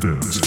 distance.